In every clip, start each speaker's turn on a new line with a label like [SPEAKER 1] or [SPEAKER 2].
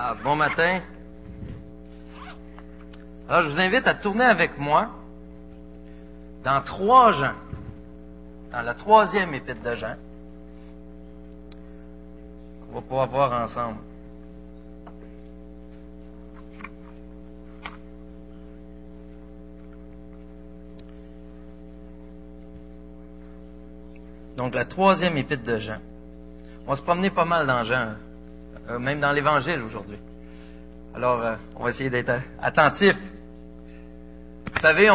[SPEAKER 1] Ah, bon matin. Alors, je vous invite à tourner avec moi dans trois Jean, dans la troisième épître de Jean, qu'on va pouvoir voir ensemble. Donc, la troisième épître de Jean. On va se promener pas mal dans Jean, euh, même dans l'Évangile aujourd'hui. Alors, euh, on va essayer d'être attentif. Vous savez,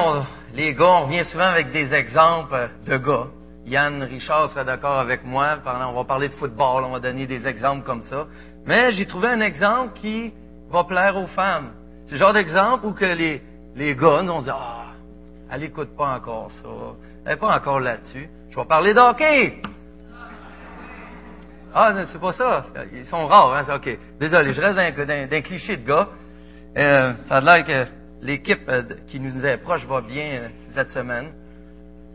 [SPEAKER 1] les gars, on revient souvent avec des exemples de gars. Yann Richard serait d'accord avec moi. On va parler de football, on va donner des exemples comme ça. Mais j'ai trouvé un exemple qui va plaire aux femmes. C'est le genre d'exemple où que les, les gars nous ont dit Ah, elle n'écoute pas encore ça. Elle n'est pas encore là-dessus. Je vais parler d'hockey. Ah, c'est pas ça. Ils sont rares, hein? OK. Désolé, je reste d'un cliché de gars. Euh, ça a l'air que l'équipe euh, qui nous est proche va bien euh, cette semaine.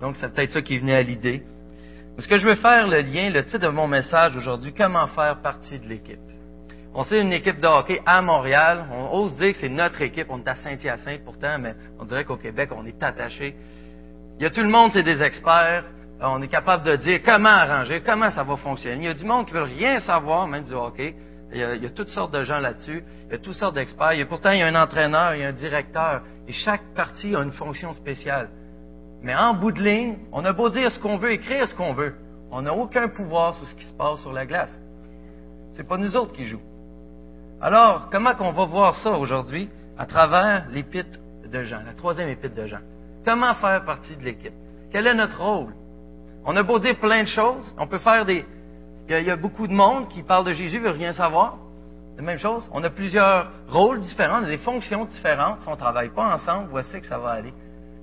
[SPEAKER 1] Donc, c'est peut-être ça qui venu à l'idée. Ce que je veux faire, le lien, le titre de mon message aujourd'hui, comment faire partie de l'équipe? On sait une équipe de hockey à Montréal. On ose dire que c'est notre équipe. On est à Saint-Hyacinthe pourtant, mais on dirait qu'au Québec, on est attaché. Il y a tout le monde, c'est des experts. Euh, on est capable de dire comment arranger, comment ça va fonctionner. Il y a du monde qui veut rien savoir, même du hockey. Il y a, toutes sortes de gens là-dessus. Il y a toutes sortes d'experts. A, pourtant, il y a un entraîneur, il y a un directeur. Et chaque partie a une fonction spéciale. Mais en bout de ligne, on a beau dire ce qu'on veut, écrire ce qu'on veut. On n'a aucun pouvoir sur ce qui se passe sur la glace. C'est pas nous autres qui jouons. Alors, comment qu'on va voir ça aujourd'hui? À travers l'épître de Jean, la troisième épître de Jean? Comment faire partie de l'équipe? Quel est notre rôle? On a beau dire plein de choses, on peut faire des. Il y, a, beaucoup de monde qui parle de Jésus, veut rien savoir. La même chose. On a plusieurs rôles différents, des fonctions différentes. Si on ne travaille pas ensemble, voici que ça va aller.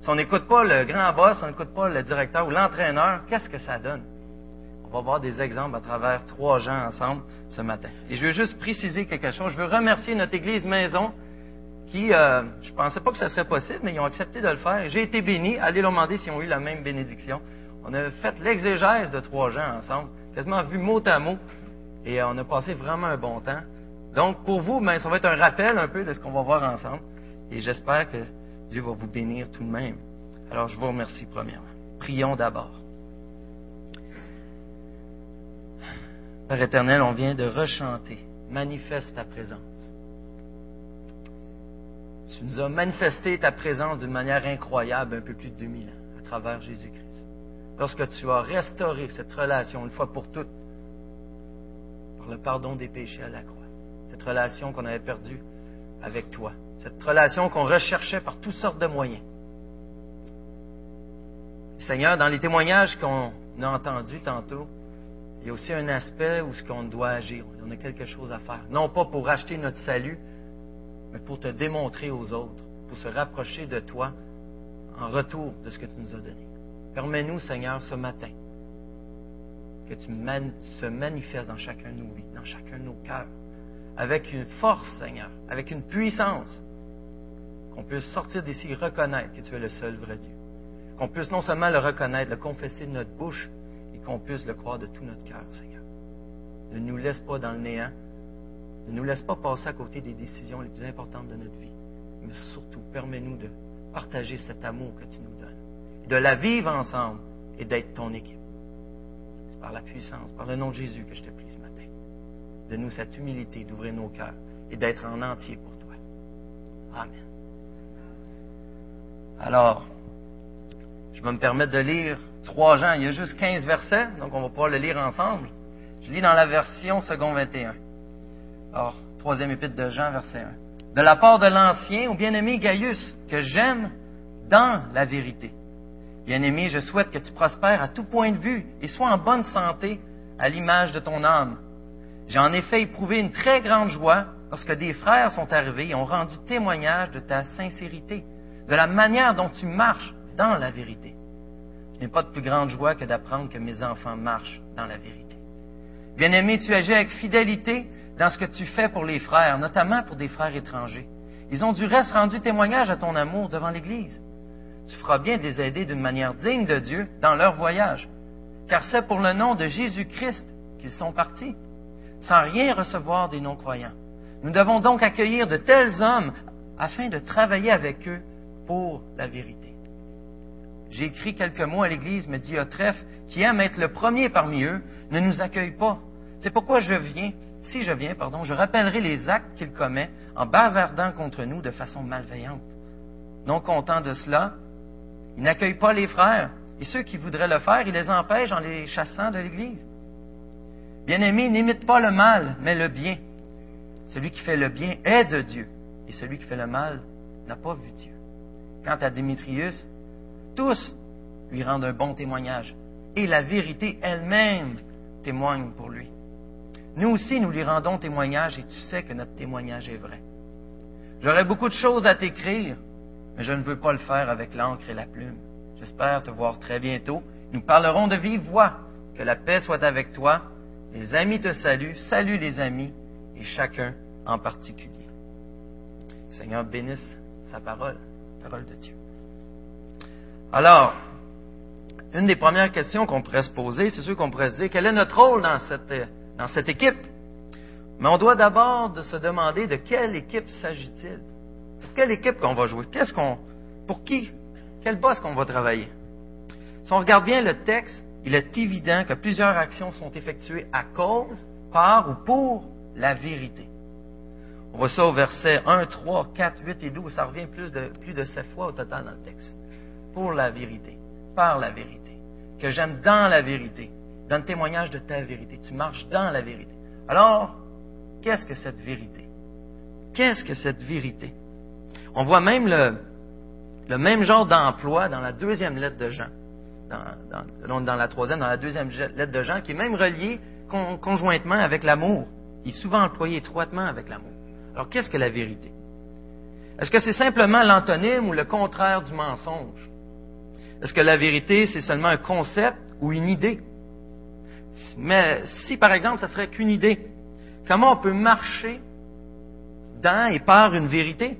[SPEAKER 1] Si on n'écoute pas le grand boss, si on n'écoute pas le directeur ou l'entraîneur, qu'est-ce que ça donne? On va voir des exemples à travers trois gens ensemble ce matin. Et je veux juste préciser quelque chose. Je veux remercier notre Église Maison qui, euh, je ne pensais pas que ce serait possible, mais ils ont accepté de le faire. J'ai été béni. Allez leur demander s'ils ont eu la même bénédiction. On a fait l'exégèse de trois gens ensemble, quasiment vu mot à mot, et on a passé vraiment un bon temps. Donc, pour vous, ben, ça va être un rappel un peu de ce qu'on va voir ensemble, et j'espère que Dieu va vous bénir tout de même. Alors, je vous remercie premièrement. Prions d'abord. Père éternel, on vient de rechanter. Manifeste ta présence. Tu nous as manifesté ta présence d'une manière incroyable un peu plus de 2000 ans à travers Jésus-Christ lorsque tu as restauré cette relation une fois pour toutes par le pardon des péchés à la croix. Cette relation qu'on avait perdue avec toi. Cette relation qu'on recherchait par toutes sortes de moyens. Seigneur, dans les témoignages qu'on a entendus tantôt, il y a aussi un aspect où ce qu'on doit agir. On a quelque chose à faire. Non pas pour acheter notre salut, mais pour te démontrer aux autres, pour se rapprocher de toi en retour de ce que tu nous as donné. Permets-nous, Seigneur, ce matin, que tu se manifestes dans chacun de nos vies, dans chacun de nos cœurs, avec une force, Seigneur, avec une puissance, qu'on puisse sortir d'ici et reconnaître que tu es le seul vrai Dieu. Qu'on puisse non seulement le reconnaître, le confesser de notre bouche, et qu'on puisse le croire de tout notre cœur, Seigneur. Ne nous laisse pas dans le néant. Ne nous laisse pas passer à côté des décisions les plus importantes de notre vie. Mais surtout, permets-nous de partager cet amour que tu nous donnes de la vivre ensemble et d'être ton équipe. C'est par la puissance, par le nom de Jésus que je te prie ce matin. De nous cette humilité d'ouvrir nos cœurs et d'être en entier pour toi. Amen. Alors, je vais me permettre de lire trois gens. Il y a juste 15 versets, donc on va pouvoir le lire ensemble. Je lis dans la version second 21. Alors, troisième épître de Jean, verset 1. De la part de l'ancien, au bien-aimé Gaius, que j'aime dans la vérité Bien-aimé, je souhaite que tu prospères à tout point de vue et sois en bonne santé à l'image de ton âme. J'ai en effet éprouvé une très grande joie lorsque des frères sont arrivés et ont rendu témoignage de ta sincérité, de la manière dont tu marches dans la vérité. Je n'ai pas de plus grande joie que d'apprendre que mes enfants marchent dans la vérité. Bien-aimé, tu agis avec fidélité dans ce que tu fais pour les frères, notamment pour des frères étrangers. Ils ont du reste rendu témoignage à ton amour devant l'Église tu feras bien de les aider d'une manière digne de Dieu dans leur voyage, car c'est pour le nom de Jésus-Christ qu'ils sont partis, sans rien recevoir des non-croyants. Nous devons donc accueillir de tels hommes afin de travailler avec eux pour la vérité. J'ai écrit quelques mots à l'Église, me dit qui aime être le premier parmi eux, ne nous accueille pas. C'est pourquoi je viens, si je viens, pardon, je rappellerai les actes qu'il commet en bavardant contre nous de façon malveillante. Non content de cela, il n'accueille pas les frères, et ceux qui voudraient le faire, il les empêche en les chassant de l'Église. Bien-aimés, n'imite pas le mal, mais le bien. Celui qui fait le bien est de Dieu, et celui qui fait le mal n'a pas vu Dieu. Quant à Démétrius, tous lui rendent un bon témoignage, et la vérité elle-même témoigne pour lui. Nous aussi, nous lui rendons témoignage, et tu sais que notre témoignage est vrai. J'aurais beaucoup de choses à t'écrire, mais je ne veux pas le faire avec l'encre et la plume. J'espère te voir très bientôt. Nous parlerons de vive voix. Que la paix soit avec toi. Les amis te saluent. Salue les amis et chacun en particulier. Seigneur bénisse sa parole, parole de Dieu. Alors, une des premières questions qu'on pourrait se poser, c'est sûr qu'on pourrait se dire, quel est notre rôle dans cette, dans cette équipe? Mais on doit d'abord se demander de quelle équipe s'agit-il? Quelle équipe qu'on va jouer? Qu'est-ce qu'on, pour qui? Quel boss qu'on va travailler? Si on regarde bien le texte, il est évident que plusieurs actions sont effectuées à cause, par ou pour la vérité. On voit ça au verset 1, 3, 4, 8 et 12. Ça revient plus de, plus de 7 fois au total dans le texte. Pour la vérité, par la vérité. Que j'aime dans la vérité. Donne témoignage de ta vérité. Tu marches dans la vérité. Alors, qu'est-ce que cette vérité? Qu'est-ce que cette vérité? On voit même le, même genre d'emploi dans la deuxième lettre de Jean. Dans, dans, la troisième, dans la deuxième lettre de Jean, qui est même relié conjointement avec l'amour. Il est souvent employé étroitement avec l'amour. Alors, qu'est-ce que la vérité? Est-ce que c'est simplement l'antonyme ou le contraire du mensonge? Est-ce que la vérité, c'est seulement un concept ou une idée? Mais si, par exemple, ça serait qu'une idée, comment on peut marcher dans et par une vérité?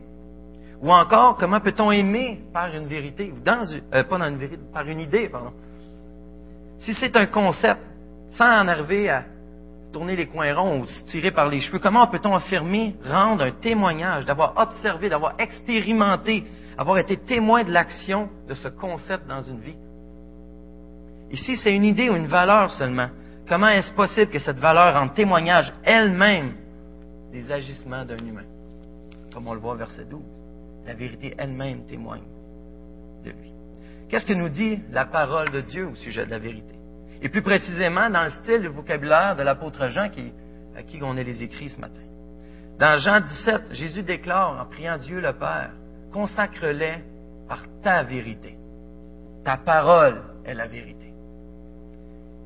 [SPEAKER 1] Ou encore, comment peut-on aimer par une vérité, ou dans, euh, pas dans une vérité, par une idée, pardon? Si c'est un concept, sans en arriver à tourner les coins ronds ou se tirer par les cheveux, comment peut-on affirmer, rendre un témoignage, d'avoir observé, d'avoir expérimenté, avoir été témoin de l'action de ce concept dans une vie? Ici, c'est une idée ou une valeur seulement. Comment est-ce possible que cette valeur rende témoignage elle-même des agissements d'un humain? Comme on le voit au verset 12 la vérité elle-même témoigne de lui. Qu'est-ce que nous dit la parole de Dieu au sujet de la vérité? Et plus précisément, dans le style du vocabulaire de l'apôtre Jean à qui on est les écrits ce matin. Dans Jean 17, Jésus déclare en priant Dieu le Père, consacre-les par ta vérité. Ta parole est la vérité.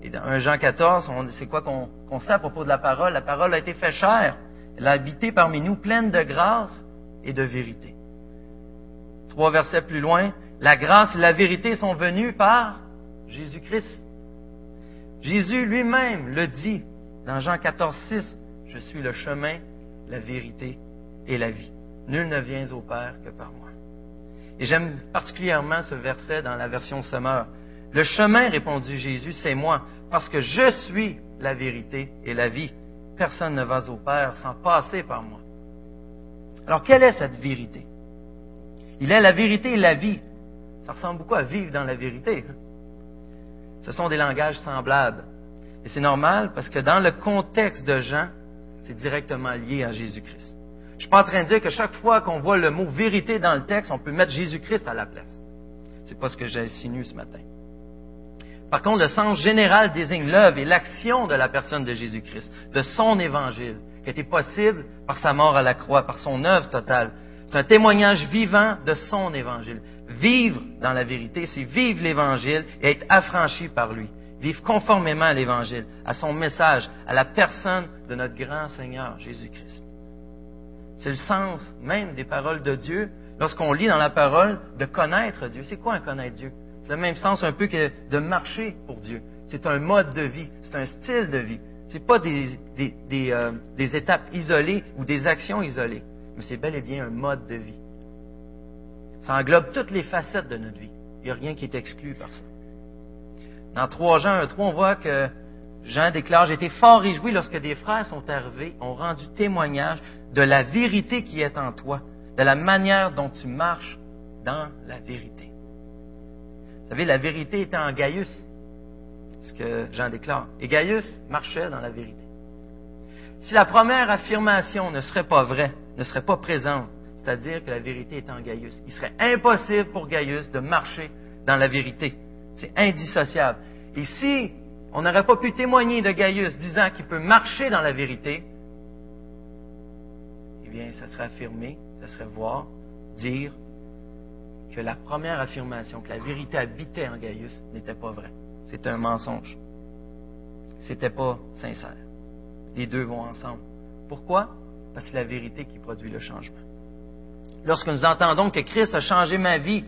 [SPEAKER 1] Et dans 1 Jean 14, c'est quoi qu'on sait à propos de la parole? La parole a été faite chair. Elle a habité parmi nous, pleine de grâce et de vérité. Trois versets plus loin, la grâce et la vérité sont venues par Jésus-Christ. Jésus lui-même le dit dans Jean 14, 6, Je suis le chemin, la vérité et la vie. Nul ne vient au Père que par moi. Et j'aime particulièrement ce verset dans la version Semeur. Le chemin, répondit Jésus, c'est moi, parce que je suis la vérité et la vie. Personne ne va au Père sans passer par moi. Alors, quelle est cette vérité? Il est la vérité et la vie. Ça ressemble beaucoup à vivre dans la vérité. Ce sont des langages semblables. Et c'est normal parce que dans le contexte de Jean, c'est directement lié à Jésus-Christ. Je ne suis pas en train de dire que chaque fois qu'on voit le mot vérité dans le texte, on peut mettre Jésus-Christ à la place. Ce n'est pas ce que j'ai insinué ce matin. Par contre, le sens général désigne l'œuvre et l'action de la personne de Jésus-Christ, de son évangile, qui était possible par sa mort à la croix, par son œuvre totale, c'est un témoignage vivant de son évangile. Vivre dans la vérité, c'est vivre l'évangile et être affranchi par lui. Vivre conformément à l'évangile, à son message, à la personne de notre grand Seigneur Jésus-Christ. C'est le sens même des paroles de Dieu lorsqu'on lit dans la parole de connaître Dieu. C'est quoi un connaître Dieu? C'est le même sens un peu que de marcher pour Dieu. C'est un mode de vie, c'est un style de vie. Ce n'est pas euh, des étapes isolées ou des actions isolées c'est bel et bien un mode de vie. Ça englobe toutes les facettes de notre vie. Il n'y a rien qui est exclu par ça. Dans 3 Jean 1, 3, on voit que Jean déclare, été fort réjoui lorsque des frères sont arrivés, ont rendu témoignage de la vérité qui est en toi, de la manière dont tu marches dans la vérité. Vous savez, la vérité était en Gaius, ce que Jean déclare. Et Gaius marchait dans la vérité. Si la première affirmation ne serait pas vraie, ne serait pas présente, c'est-à-dire que la vérité est en Gaius, il serait impossible pour Gaius de marcher dans la vérité. C'est indissociable. Et si on n'aurait pas pu témoigner de Gaius disant qu'il peut marcher dans la vérité, eh bien, ça serait affirmé, ça serait voir, dire que la première affirmation, que la vérité habitait en Gaius, n'était pas vraie. C'était un mensonge. C'était pas sincère. Les deux vont ensemble. Pourquoi? Parce que c'est la vérité qui produit le changement. Lorsque nous entendons que Christ a changé ma vie,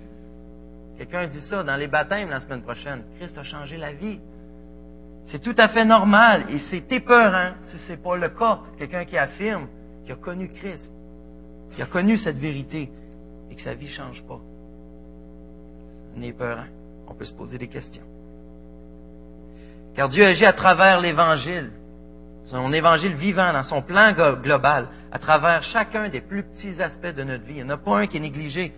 [SPEAKER 1] quelqu'un dit ça dans les baptêmes la semaine prochaine, Christ a changé la vie. C'est tout à fait normal et c'est épeurant si ce n'est pas le cas. Quelqu'un qui affirme qu'il a connu Christ, qui a connu cette vérité et que sa vie ne change pas. C'est épeurant. On peut se poser des questions. Car Dieu agit à travers l'Évangile, son Évangile vivant dans son plan global, à travers chacun des plus petits aspects de notre vie. Il n'y en a pas un qui est négligé.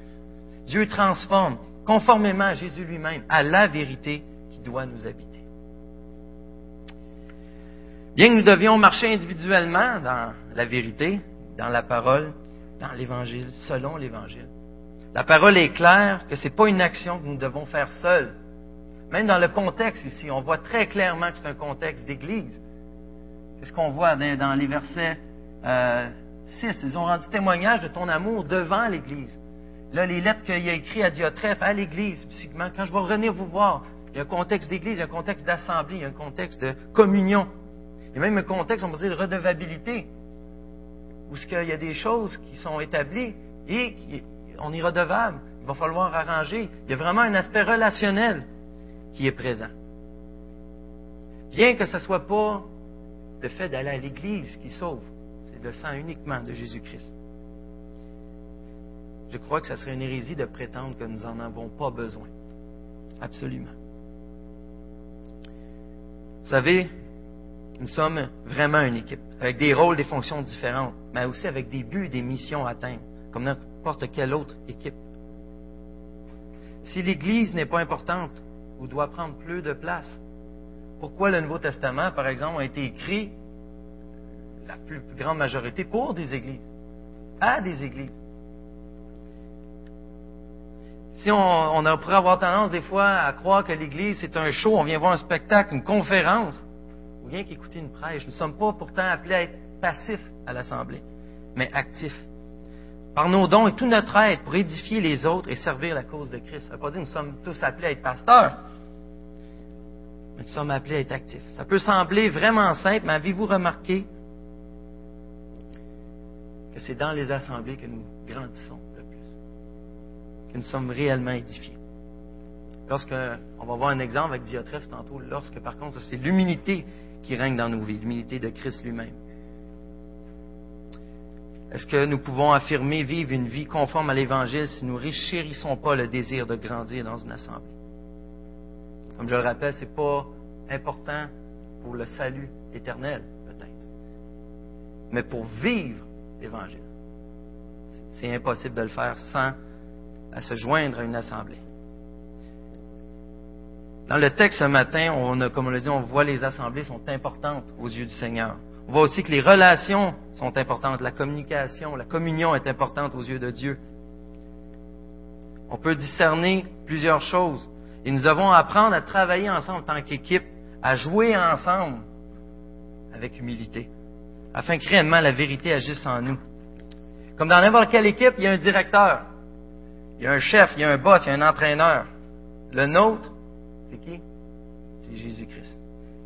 [SPEAKER 1] Dieu transforme, conformément à Jésus lui-même, à la vérité qui doit nous habiter. Bien que nous devions marcher individuellement dans la vérité, dans la parole, dans l'Évangile, selon l'Évangile, la parole est claire que ce n'est pas une action que nous devons faire seuls. Même dans le contexte ici, on voit très clairement que c'est un contexte d'Église. C'est ce qu'on voit dans les versets euh, 6. Ils ont rendu témoignage de ton amour devant l'Église. Là, les lettres qu'il a écrites à Diotrephe, à l'Église, quand je vais revenir vous voir, il y a un contexte d'Église, il y a un contexte d'assemblée, il y a un contexte de communion. Il y a même un contexte, on va dire, de redevabilité, où il y a des choses qui sont établies et on est redevable. Il va falloir arranger. Il y a vraiment un aspect relationnel qui est présent. Bien que ce ne soit pas le fait d'aller à l'Église qui sauve, c'est le sang uniquement de Jésus-Christ. Je crois que ce serait une hérésie de prétendre que nous n'en avons pas besoin. Absolument. Vous savez, nous sommes vraiment une équipe, avec des rôles, des fonctions différentes, mais aussi avec des buts, des missions à atteindre, comme n'importe quelle autre équipe. Si l'Église n'est pas importante, ou doit prendre plus de place. Pourquoi le Nouveau Testament, par exemple, a été écrit, la plus grande majorité, pour des églises, à des églises? Si on, on pourrait avoir tendance des fois à croire que l'Église c'est un show, on vient voir un spectacle, une conférence, ou bien qu'écouter une prêche, nous ne sommes pas pourtant appelés à être passifs à l'Assemblée, mais actifs par nos dons et tout notre être pour édifier les autres et servir la cause de Christ. Ça ne veut pas dire que nous sommes tous appelés à être pasteurs, nous sommes appelés à être actifs. Ça peut sembler vraiment simple, mais avez-vous remarqué que c'est dans les assemblées que nous grandissons le plus, que nous sommes réellement édifiés? Lorsque, on va voir un exemple avec Diotrephe tantôt, lorsque par contre c'est l'humilité qui règne dans nos vies, l'humilité de Christ lui-même. Est-ce que nous pouvons affirmer vivre une vie conforme à l'Évangile si nous ne chérissons pas le désir de grandir dans une assemblée? Comme je le rappelle, ce n'est pas important pour le salut éternel, peut-être, mais pour vivre l'Évangile. C'est impossible de le faire sans se joindre à une assemblée. Dans le texte ce matin, on comme on l'a dit, on voit les assemblées sont importantes aux yeux du Seigneur. On voit aussi que les relations sont importantes, la communication, la communion est importante aux yeux de Dieu. On peut discerner plusieurs choses et nous devons apprendre à travailler ensemble en tant qu'équipe, à jouer ensemble avec humilité, afin que réellement la vérité agisse en nous. Comme dans n'importe quelle équipe, il y a un directeur, il y a un chef, il y a un boss, il y a un entraîneur. Le nôtre, c'est qui? C'est Jésus-Christ.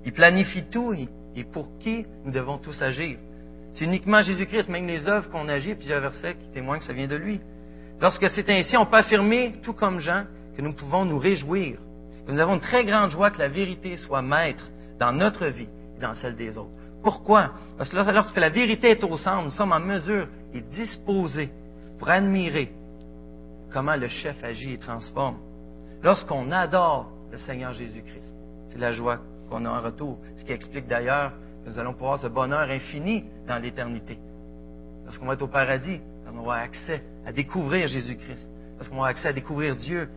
[SPEAKER 1] Il planifie tout, et pour qui nous devons tous agir. C'est uniquement Jésus-Christ, même les œuvres qu'on agit, plusieurs versets qui témoignent que ça vient de lui. Lorsque c'est ainsi, on peut affirmer, tout comme Jean, que nous pouvons nous réjouir. Que nous avons une très grande joie que la vérité soit maître dans notre vie et dans celle des autres. Pourquoi? Parce que lorsque la vérité est au centre, nous sommes en mesure et disposés pour admirer comment le chef agit et transforme. Lorsqu'on adore le Seigneur Jésus-Christ, c'est la joie qu'on a en retour. Ce qui explique d'ailleurs que nous allons pouvoir ce bonheur infini dans l'éternité. Lorsqu'on va être au paradis, on avoir accès à découvrir Jésus-Christ. Parce qu'on avoir accès à découvrir Dieu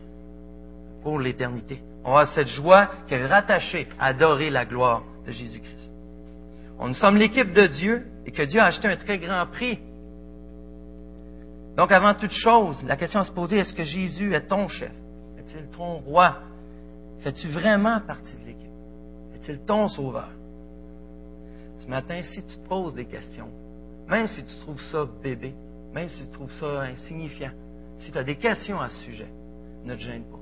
[SPEAKER 1] pour l'éternité. On a cette joie qui est rattachée à adorer la gloire de Jésus-Christ. Nous sommes l'équipe de Dieu et que Dieu a acheté un très grand prix. Donc, avant toute chose, la question à se poser, est-ce que Jésus est ton chef? Est-il ton roi? Fais-tu vraiment partie de l'équipe? Est-il ton sauveur? Ce matin, si tu te poses des questions, même si tu trouves ça bébé, même si tu trouves ça insignifiant, si tu as des questions à ce sujet, ne te gêne pas.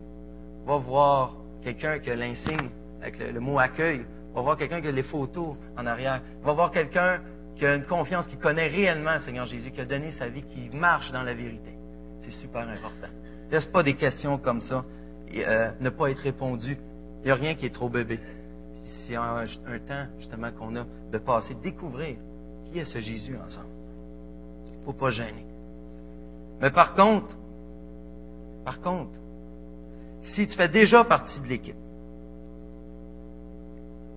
[SPEAKER 1] Va voir quelqu'un qui a l'insigne avec le, mot accueil. Va voir quelqu'un qui a les photos en arrière. Va voir quelqu'un qui a une confiance, qui connaît réellement le Seigneur Jésus, qui a donné sa vie, qui marche dans la vérité. C'est super important. Laisse pas des questions comme ça euh, ne pas être répondu. Il n'y a rien qui est trop bébé. C'est un, un, temps, justement, qu'on a de passer, de découvrir qui est ce Jésus ensemble. Il ne faut pas gêner. Mais par contre, par contre, si tu fais déjà partie de l'équipe,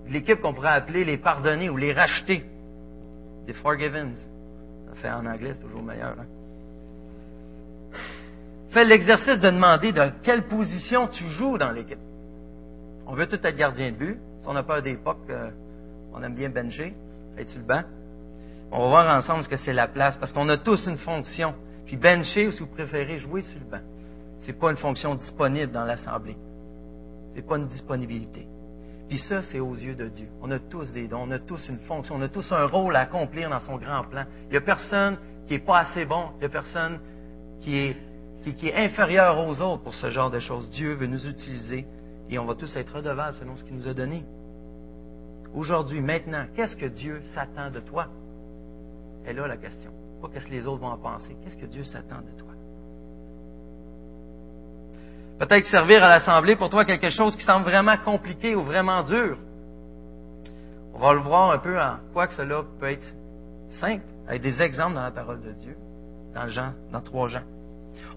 [SPEAKER 1] de l'équipe qu'on pourrait appeler les pardonnés ou les rachetés, des forgivens, ça fait en anglais, c'est toujours meilleur. Hein? Fais l'exercice de demander de quelle position tu joues dans l'équipe. On veut tout être gardien de but. Si on n'a pas d'époque, euh, on aime bien bencher, être sur le banc. On va voir ensemble ce que c'est la place, parce qu'on a tous une fonction. Puis bencher, ou si vous préférez, jouer sur le banc. Ce n'est pas une fonction disponible dans l'Assemblée. Ce n'est pas une disponibilité. Puis ça, c'est aux yeux de Dieu. On a tous des dons, on a tous une fonction, on a tous un rôle à accomplir dans son grand plan. Il n'y a personne qui n'est pas assez bon, il n'y a personne qui est inférieur aux autres pour ce genre de choses. Dieu veut nous utiliser et on va tous être redevables selon ce qu'il nous a donné. Aujourd'hui, maintenant, qu'est-ce que Dieu s'attend de toi? est là la question. Pas qu'est-ce que les autres vont en penser. Qu'est-ce que Dieu s'attend de toi? Peut-être servir à l'Assemblée pour toi quelque chose qui semble vraiment compliqué ou vraiment dur. On va le voir un peu en quoi que cela peut être simple, avec des exemples dans la parole de Dieu, dans Jean, dans trois Jean.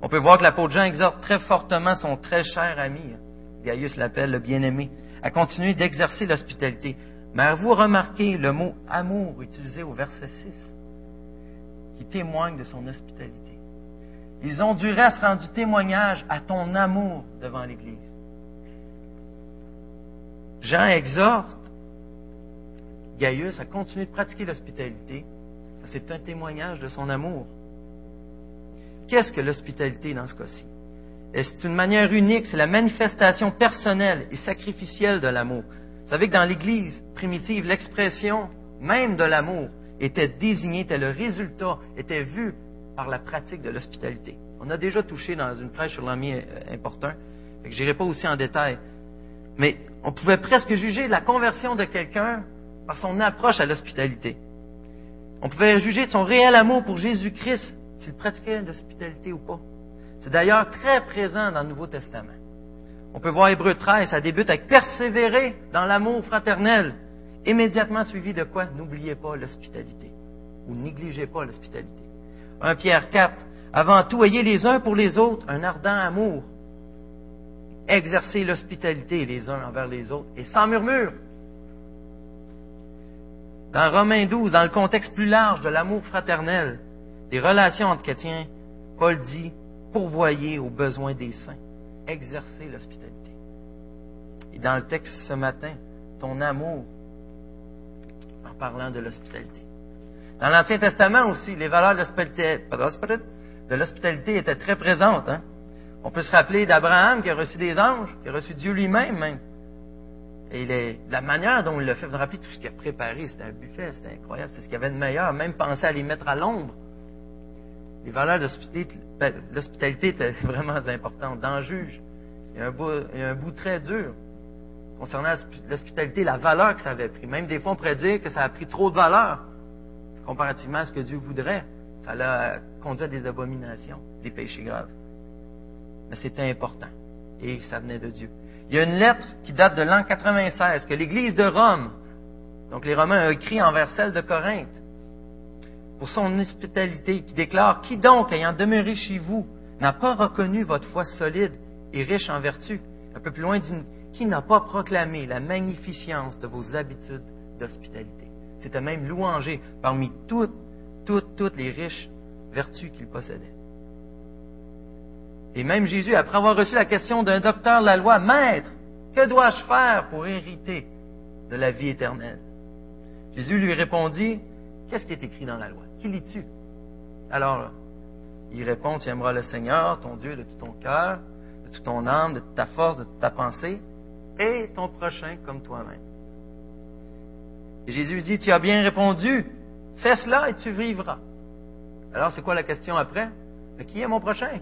[SPEAKER 1] On peut voir que l'apôtre Jean exhorte très fortement son très cher ami, Gaius l'appelle le bien-aimé, à continuer d'exercer l'hospitalité. Mais avez-vous remarqué le mot amour utilisé au verset 6, qui témoigne de son hospitalité? Ils ont du reste rendu témoignage à ton amour devant l'Église. Jean exhorte Gaius à continuer de pratiquer l'hospitalité. C'est un témoignage de son amour. Qu'est-ce que l'hospitalité dans ce cas-ci? C'est une manière unique, c'est la manifestation personnelle et sacrificielle de l'amour. Vous savez que dans l'Église primitive, l'expression même de l'amour était désignée, était le résultat, était vu par la pratique de l'hospitalité. On a déjà touché dans une prêche sur l'ami euh, important, je n'irai pas aussi en détail. Mais on pouvait presque juger la conversion de quelqu'un par son approche à l'hospitalité. On pouvait juger de son réel amour pour Jésus-Christ s'il pratiquait l'hospitalité ou pas. C'est d'ailleurs très présent dans le Nouveau Testament. On peut voir Hébreu 13, ça débute avec persévérer dans l'amour fraternel, immédiatement suivi de quoi? N'oubliez pas l'hospitalité, ou négligez pas l'hospitalité. 1 Pierre 4, avant tout, ayez les uns pour les autres un ardent amour. Exercez l'hospitalité les uns envers les autres et sans murmure. Dans Romains 12, dans le contexte plus large de l'amour fraternel, des relations entre chrétiens, Paul dit pourvoyez aux besoins des saints, exercez l'hospitalité. Et dans le texte ce matin, ton amour, en parlant de l'hospitalité. Dans l'Ancien Testament aussi, les valeurs de l'hospitalité étaient très présentes. Hein. On peut se rappeler d'Abraham qui a reçu des anges, qui a reçu Dieu lui-même même. Et la manière dont il l'a fait, vous vous rappelez tout ce qu'il a préparé, c'était un buffet, c'était incroyable, c'est ce qu'il y avait de meilleur, même penser à les mettre à l'ombre les valeurs de ben, l'hospitalité étaient vraiment importantes. Dans le juge, il y, a un bout, très dur concernant l'hospitalité, la valeur que ça avait pris. Même des fois, on pourrait dire que ça a pris trop de valeur comparativement à ce que Dieu voudrait. Ça l'a conduit à des abominations, des péchés graves. Mais c'était important et ça venait de Dieu. Il y a une lettre qui date de l'an 96 que l'Église de Rome, donc les Romains ont écrit envers celle de Corinthe pour son hospitalité, qui déclare Qui donc, ayant demeuré chez vous, n'a pas reconnu votre foi solide et riche en vertu Un peu plus loin, dit qui n'a pas proclamé la magnificence de vos habitudes d'hospitalité? C'était même louangé parmi toutes, toutes, toutes les riches vertus qu'il possédait. Et même Jésus, après avoir reçu la question d'un docteur de la loi, Maître, que dois-je faire pour hériter de la vie éternelle? Jésus lui répondit, Qu'est-ce qui est écrit dans la loi? Qui lis-tu? Alors, il répond, Tu aimeras le Seigneur, ton Dieu, de tout ton cœur, de toute ton âme, de toute ta force, de toute ta pensée, et ton prochain comme toi-même. Et Jésus dit, Tu as bien répondu, fais cela et tu vivras. Alors, c'est quoi la question après? Mais qui est mon prochain?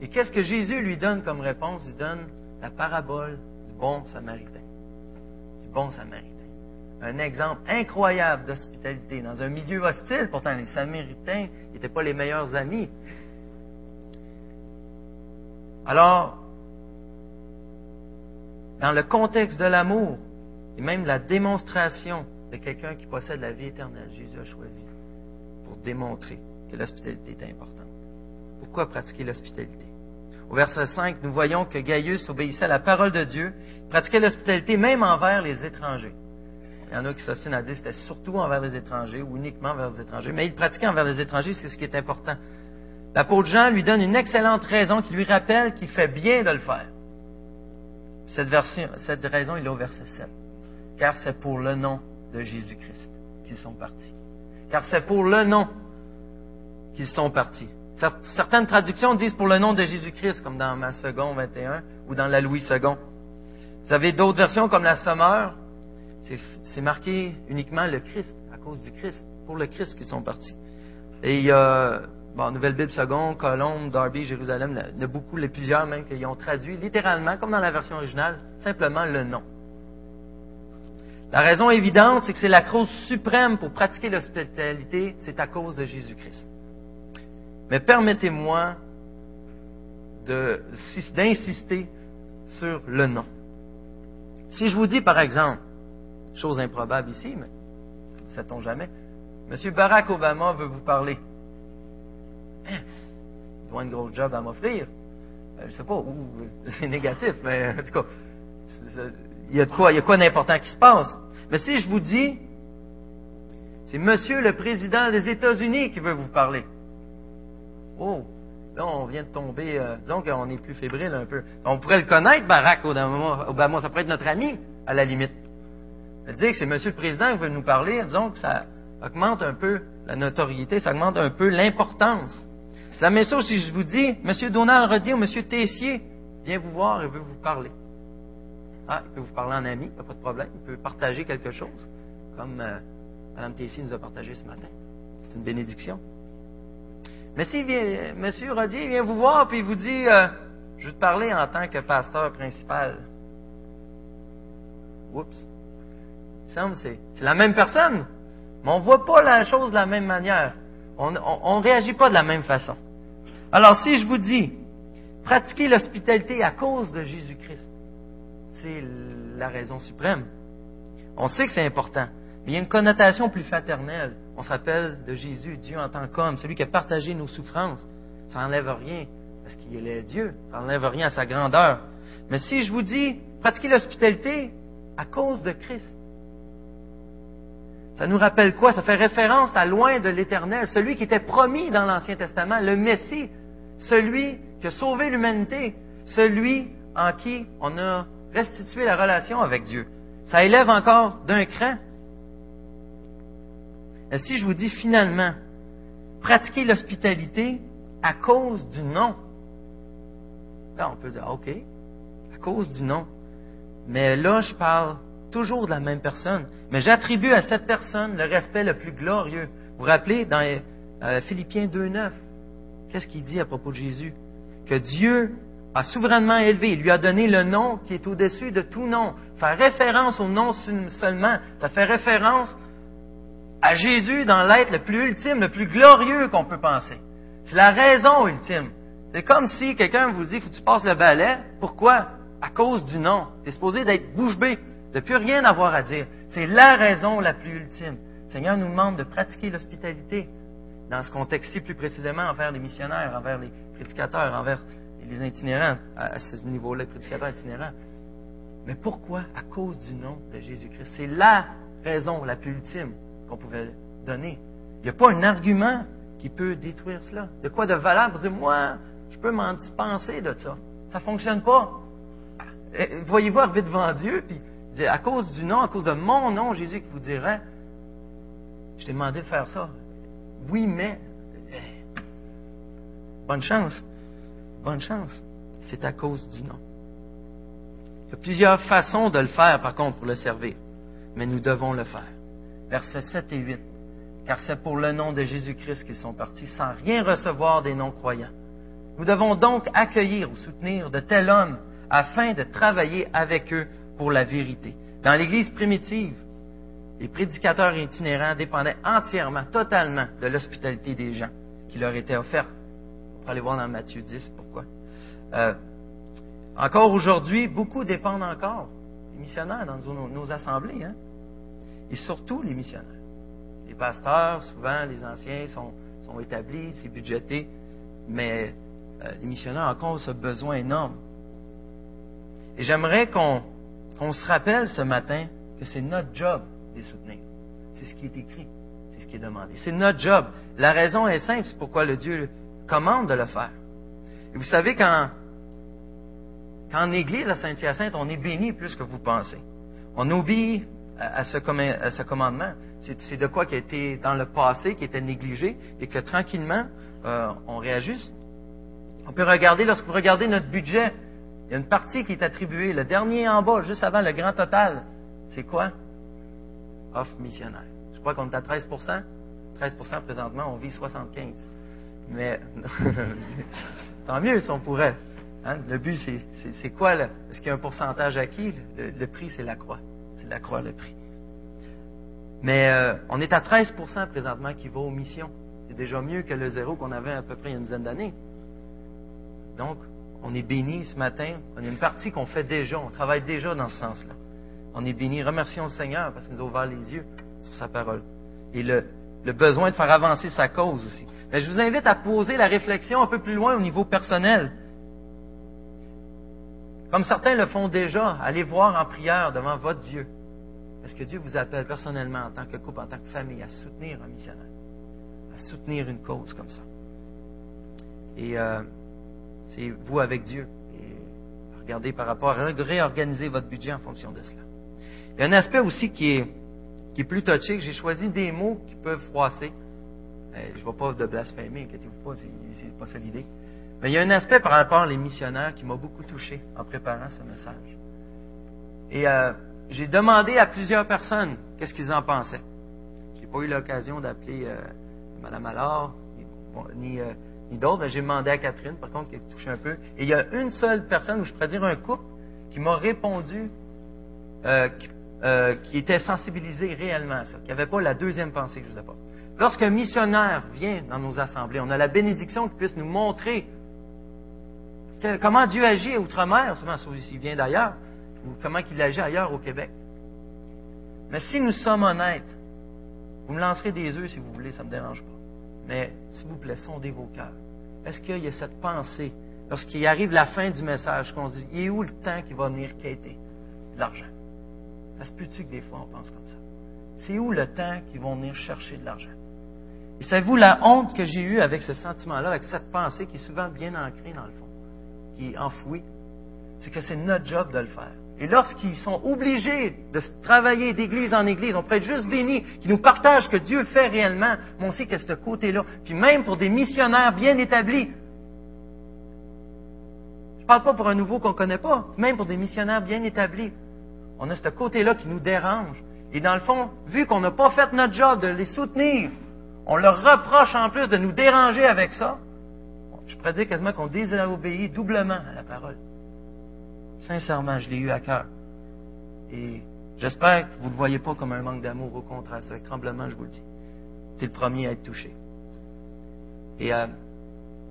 [SPEAKER 1] Et qu'est-ce que Jésus lui donne comme réponse? Il donne la parabole du bon samaritain. Du bon samaritain. Un exemple incroyable d'hospitalité dans un milieu hostile. Pourtant, les samaritains n'étaient pas les meilleurs amis. Alors, dans le contexte de l'amour et même la démonstration de quelqu'un qui possède la vie éternelle, Jésus a choisi pour démontrer que l'hospitalité est importante. Pourquoi pratiquer l'hospitalité? Au verset 5, nous voyons que Gaius obéissait à la parole de Dieu, pratiquait l'hospitalité même envers les étrangers. Il y en a qui s'ostinent à dire que c'était surtout envers les étrangers ou uniquement envers les étrangers, mais il pratiquait envers les étrangers, c'est ce qui est important. L'apôtre Jean lui donne une excellente raison qui lui rappelle qu'il fait bien de le faire. Cette, cette raison, il est au verset 7. Car c'est pour le nom de Jésus-Christ qu'ils sont partis. Car c'est pour le nom qu'ils sont partis. Certaines traductions disent pour le nom de Jésus-Christ, comme dans ma seconde 21 ou dans la Louis II. Vous avez d'autres versions comme la Sommeur. C'est marqué uniquement le Christ, à cause du Christ, pour le Christ qu'ils sont partis. Et il y a, bon, Nouvelle Bible seconde, Colombe, Darby, Jérusalem, il y a beaucoup, les plusieurs même, qui ont traduit littéralement, comme dans la version originale, simplement le nom. La raison évidente, c'est que c'est la cause suprême pour pratiquer l'hospitalité, c'est à cause de Jésus-Christ. Mais permettez-moi d'insister sur le nom. Si je vous dis, par exemple, chose improbable ici, mais sait-on jamais, M. Barack Obama veut vous parler. Hein? Il doit un gros job à m'offrir. Euh, je ne sais pas, c'est négatif, mais en tout cas, il y a de quoi, il y a quoi d'important qui se passe. Mais si je vous dis, c'est Monsieur le Président des États-Unis qui veut vous parler. Oh, là, on vient de tomber, euh, disons qu'on est plus fébrile un peu. On pourrait le connaître, Barack Obama, ça pourrait être notre ami, à la limite. Dire que c'est Monsieur le Président qui veut nous parler, disons que ça augmente un peu la notoriété, ça augmente un peu l'importance. La même chose si je vous dis, Monsieur Donald Rodier ou Monsieur Tessier vient vous voir et veut vous parler. Ah, il peut vous parler en ami, pas de problème. Il peut partager quelque chose, comme euh, Mme Tessier nous a partagé ce matin. C'est une bénédiction. Mais si M. Rodier vient vous voir et vous dit euh, Je veux te parler en tant que pasteur principal. Oups. Il semble c'est, c'est la même personne, mais on ne voit pas la chose de la même manière. On ne réagit pas de la même façon. Alors, si je vous dis pratiquer l'hospitalité à cause de Jésus-Christ, c'est la raison suprême. On sait que c'est important, mais il y a une connotation plus fraternelle. On s'appelle de Jésus, Dieu en tant qu'homme, celui qui a partagé nos souffrances. Ça n'enlève rien, parce qu'il est Dieu. Ça n'enlève rien à sa grandeur. Mais si je vous dis, pratiquer l'hospitalité à cause de Christ, ça nous rappelle quoi? Ça fait référence à loin de l'éternel, celui qui était promis dans l'Ancien Testament, le Messie, celui qui a sauvé l'humanité, celui en qui on a restitué la relation avec Dieu. Ça élève encore d'un cran mais si je vous dis finalement, pratiquer l'hospitalité à cause du nom, là on peut dire, OK, à cause du nom. Mais là, je parle toujours de la même personne, mais j'attribue à cette personne le respect le plus glorieux. Vous vous rappelez dans euh, Philippiens 2.9, qu'est-ce qu'il dit à propos de Jésus? Que Dieu a souverainement élevé, il lui a donné le nom qui est au-dessus de tout nom. Faire référence au nom seulement, ça fait référence à Jésus dans l'être le plus ultime, le plus glorieux qu'on peut penser. C'est la raison ultime. C'est comme si quelqu'un vous dit, faut que tu passes le balai. Pourquoi? À cause du nom. Tu es supposé d'être bouche bée, de plus rien avoir à dire. C'est la raison la plus ultime. Le Seigneur nous demande de pratiquer l'hospitalité dans ce contexte-ci plus précisément envers les missionnaires, envers les prédicateurs, envers les itinérants, à ce niveau-là, les prédicateurs itinérants. Mais pourquoi? À cause du nom de Jésus-Christ. C'est la raison la plus ultime qu'on pouvait donner. Il n'y a pas un argument qui peut détruire cela. De quoi de valable? Dire, moi, je peux m'en dispenser de ça. Ça ne fonctionne pas. Eh, voyez-vous arriver devant Dieu, puis à cause du nom, à cause de mon nom, Jésus qui vous dirait, je t'ai demandé de faire ça. Oui, mais eh, bonne chance. Bonne chance. C'est à cause du nom. Il y a plusieurs façons de le faire, par contre, pour le servir. Mais nous devons le faire. Versets 7 et 8. Car c'est pour le nom de Jésus-Christ qu'ils sont partis sans rien recevoir des non-croyants. Nous devons donc accueillir ou soutenir de tels hommes afin de travailler avec eux pour la vérité. Dans l'Église primitive, les prédicateurs itinérants dépendaient entièrement, totalement de l'hospitalité des gens qui leur était offerte. On peut aller voir dans Matthieu 10 pourquoi. Euh, encore aujourd'hui, beaucoup dépendent encore des missionnaires dans nos, assemblées, hein? et surtout les missionnaires. Les pasteurs, souvent, les anciens sont, établis, c'est budgété, mais euh, les missionnaires ont encore ce besoin énorme. Et j'aimerais qu'on se rappelle ce matin que c'est notre job de les soutenir. C'est ce qui est écrit, c'est ce qui est demandé. C'est notre job. La raison est simple, c'est pourquoi le Dieu commande de le faire. Et vous savez, quand, qu'en Église à Saint-Hyacinthe, on est béni plus que vous pensez. On obéit à, ce, commandement. C'est, de quoi qui a été dans le passé, qui était négligé, et que tranquillement, euh, on réajuste. On peut regarder, lorsque vous regardez notre budget, il y a une partie qui est attribuée, le dernier en bas, juste avant le grand total. C'est quoi? Offre missionnaire. Je crois qu'on est à 13% 13% présentement, on vit 75. Mais tant mieux si on pourrait. Hein? Le but, c'est quoi? Est-ce qu'il y a un pourcentage acquis? Le, le prix, c'est la croix. C'est la croix, le prix. Mais euh, on est à 13% présentement qui va aux missions. C'est déjà mieux que le zéro qu'on avait à peu près il y a une dizaine d'années. Donc, on est béni ce matin. On a une partie qu'on fait déjà. On travaille déjà dans ce sens-là. On est béni. Remercions le Seigneur parce qu'il nous a ouvert les yeux sur sa parole. Et le, le besoin de faire avancer sa cause aussi. Mais je vous invite à poser la réflexion un peu plus loin au niveau personnel. Comme certains le font déjà, allez voir en prière devant votre Dieu. Est-ce que Dieu vous appelle personnellement en tant que couple, en tant que famille, à soutenir un missionnaire, à soutenir une cause comme ça? Et euh, c'est vous avec Dieu. Regardez par rapport à réorganiser votre budget en fonction de cela. Il y a un aspect aussi qui est, qui est plus touché, j'ai choisi des mots qui peuvent froisser. Euh, je ne vais pas de blasphémer, inquiétez-vous pas, c'est pas ça l'idée. Mais il y a un aspect par rapport aux missionnaires qui m'a beaucoup touché en préparant ce message. Et euh, j'ai demandé à plusieurs personnes qu'est-ce qu'ils en pensaient. Je n'ai pas eu l'occasion d'appeler euh, Mme Allard, ni, euh, ni d'autres, j'ai demandé à Catherine, par contre, qui a touché un peu. Et il y a une seule personne, ou je pourrais dire un couple, qui m'a répondu, qui, qui, était sensibilisé réellement à ça, qui n'avait pas la deuxième pensée que je vous apporte. Lorsqu'un missionnaire vient dans nos assemblées, on a la bénédiction qu'il puisse nous montrer comment Dieu agit outre-mer, souvent s'il vient d'ailleurs, ou comment il agit ailleurs au Québec. Mais si nous sommes honnêtes, vous me lancerez des œufs si vous voulez, ça ne me dérange pas. Mais s'il vous plaît, sondez vos cœurs. Est-ce qu'il y a cette pensée, lorsqu'il arrive la fin du message, qu'on se dit, il est où le temps qui va venir quêter de l'argent? Ça se peut-tu que des fois on pense comme ça? C'est où le temps qu'ils vont venir chercher de l'argent? Et savez-vous la honte que j'ai eue avec ce sentiment-là, avec cette pensée qui est souvent bien ancrée dans le fond? qui est enfoui, c'est que c'est notre job de le faire. Et lorsqu'ils sont obligés de travailler d'église en église, on pourrait être juste bénis, qui nous partagent ce que Dieu fait réellement, mais on sait que ce côté-là, puis même pour des missionnaires bien établis, je ne parle pas pour un nouveau qu'on ne connaît pas, même pour des missionnaires bien établis, on a ce côté-là qui nous dérange. Et dans le fond, vu qu'on n'a pas fait notre job de les soutenir, on leur reproche en plus de nous déranger avec ça, je pourrais dire quasiment qu'on désobéit doublement à la parole. Sincèrement, je l'ai eu à cœur. Et j'espère que vous ne le voyez pas comme un manque d'amour, au contraire, c'est avec tremblement, je vous le dis. C'est le premier à être touché. Et euh,